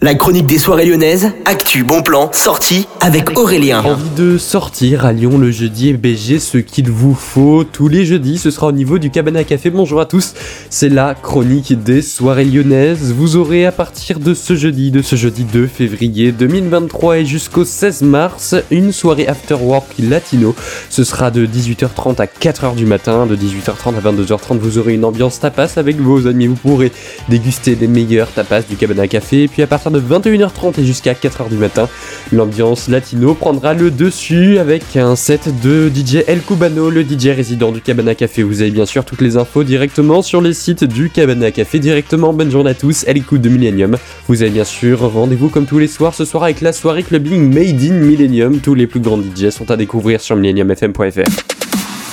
La chronique des soirées lyonnaises, actu, bon plan, sortie avec Aurélien. Envie de sortir à Lyon le jeudi et BG ce qu'il vous faut tous les jeudis, ce sera au niveau du Cabana Café. Bonjour à tous, c'est la chronique des soirées lyonnaises. Vous aurez à partir de ce jeudi, de ce jeudi 2 février 2023 et jusqu'au 16 mars, une soirée after work latino. Ce sera de 18h30 à 4h du matin, de 18h30 à 22h30. Vous aurez une ambiance tapas avec vos amis. Vous pourrez déguster les meilleurs tapas du Cabana Café. Et puis à partir de 21h30 et jusqu'à 4h du matin. L'ambiance latino prendra le dessus avec un set de DJ El Cubano, le DJ résident du Cabana Café. Vous avez bien sûr toutes les infos directement sur les sites du Cabana Café directement. Bonne journée à tous, à l'écoute de Millennium. Vous avez bien sûr rendez-vous comme tous les soirs ce soir avec la soirée clubbing Made in Millennium. Tous les plus grands DJ sont à découvrir sur millenniumfm.fr.